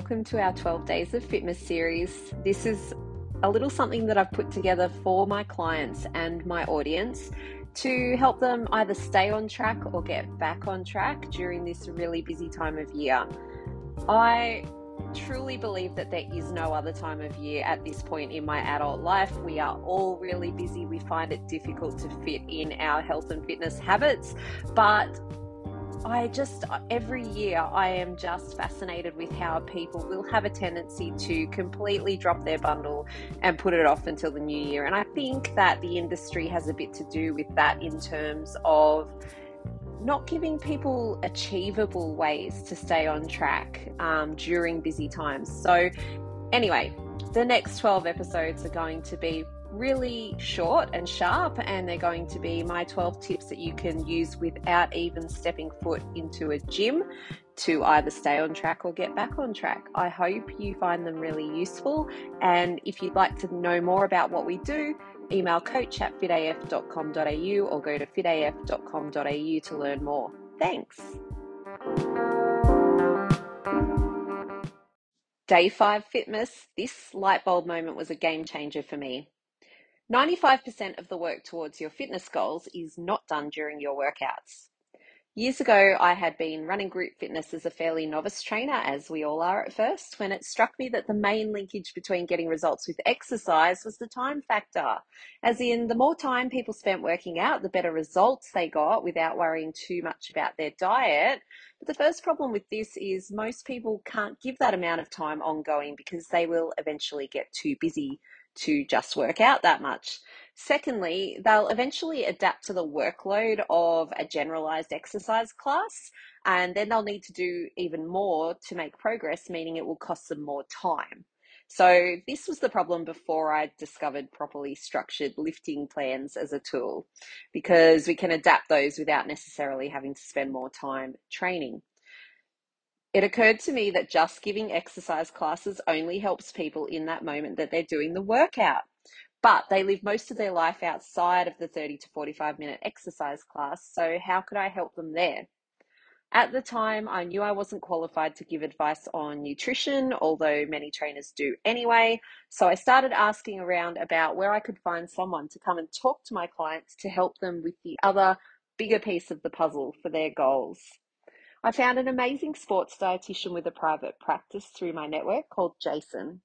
Welcome to our 12 Days of Fitness series. This is a little something that I've put together for my clients and my audience to help them either stay on track or get back on track during this really busy time of year. I truly believe that there is no other time of year at this point in my adult life. We are all really busy. We find it difficult to fit in our health and fitness habits, but I just, every year, I am just fascinated with how people will have a tendency to completely drop their bundle and put it off until the new year. And I think that the industry has a bit to do with that in terms of not giving people achievable ways to stay on track um, during busy times. So, anyway, the next 12 episodes are going to be really short and sharp, and they're going to be my 12 tips that you can use without even stepping foot into a gym to either stay on track or get back on track. I hope you find them really useful. And if you'd like to know more about what we do, email coach at fitaf.com.au or go to fitaf.com.au to learn more. Thanks. Day five fitness. This light bulb moment was a game changer for me. 95% of the work towards your fitness goals is not done during your workouts. Years ago, I had been running group fitness as a fairly novice trainer, as we all are at first, when it struck me that the main linkage between getting results with exercise was the time factor. As in, the more time people spent working out, the better results they got without worrying too much about their diet. But the first problem with this is most people can't give that amount of time ongoing because they will eventually get too busy to just work out that much. Secondly, they'll eventually adapt to the workload of a generalized exercise class, and then they'll need to do even more to make progress, meaning it will cost them more time. So, this was the problem before I discovered properly structured lifting plans as a tool, because we can adapt those without necessarily having to spend more time training. It occurred to me that just giving exercise classes only helps people in that moment that they're doing the workout. But they live most of their life outside of the 30 to 45 minute exercise class, so how could I help them there? At the time, I knew I wasn't qualified to give advice on nutrition, although many trainers do anyway. So I started asking around about where I could find someone to come and talk to my clients to help them with the other bigger piece of the puzzle for their goals. I found an amazing sports dietitian with a private practice through my network called Jason.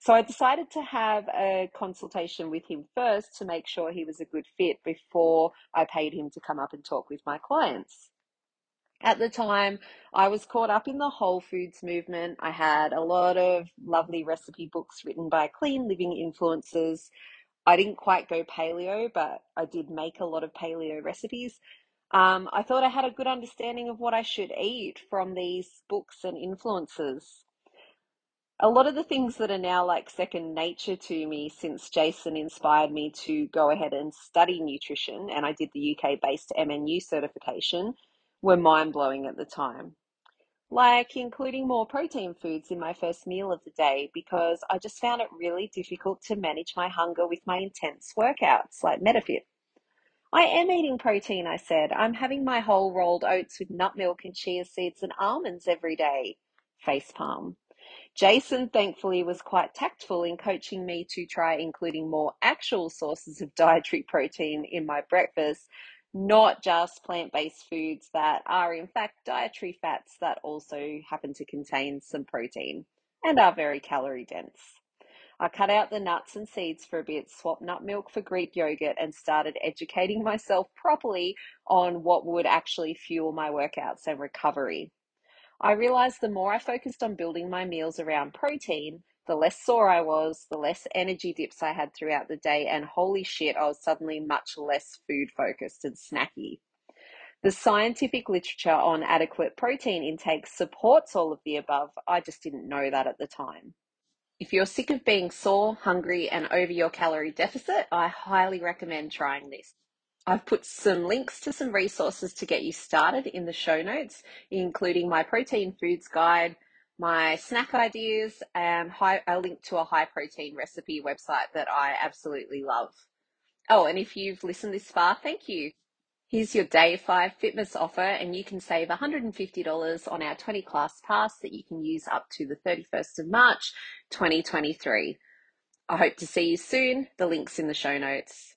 So I decided to have a consultation with him first to make sure he was a good fit before I paid him to come up and talk with my clients. At the time, I was caught up in the whole foods movement. I had a lot of lovely recipe books written by clean living influencers. I didn't quite go paleo, but I did make a lot of paleo recipes. Um, I thought I had a good understanding of what I should eat from these books and influences. A lot of the things that are now like second nature to me since Jason inspired me to go ahead and study nutrition, and I did the UK based MNU certification, were mind blowing at the time. Like including more protein foods in my first meal of the day because I just found it really difficult to manage my hunger with my intense workouts like MetaFit. I am eating protein, I said. I'm having my whole rolled oats with nut milk and chia seeds and almonds every day. Facepalm. Jason, thankfully, was quite tactful in coaching me to try including more actual sources of dietary protein in my breakfast, not just plant based foods that are, in fact, dietary fats that also happen to contain some protein and are very calorie dense. I cut out the nuts and seeds for a bit, swapped nut milk for Greek yogurt, and started educating myself properly on what would actually fuel my workouts and recovery. I realized the more I focused on building my meals around protein, the less sore I was, the less energy dips I had throughout the day, and holy shit, I was suddenly much less food focused and snacky. The scientific literature on adequate protein intake supports all of the above. I just didn't know that at the time. If you're sick of being sore, hungry, and over your calorie deficit, I highly recommend trying this. I've put some links to some resources to get you started in the show notes, including my protein foods guide, my snack ideas, and high, a link to a high protein recipe website that I absolutely love. Oh, and if you've listened this far, thank you. Here's your day five fitness offer, and you can save $150 on our 20 class pass that you can use up to the 31st of March 2023. I hope to see you soon. The link's in the show notes.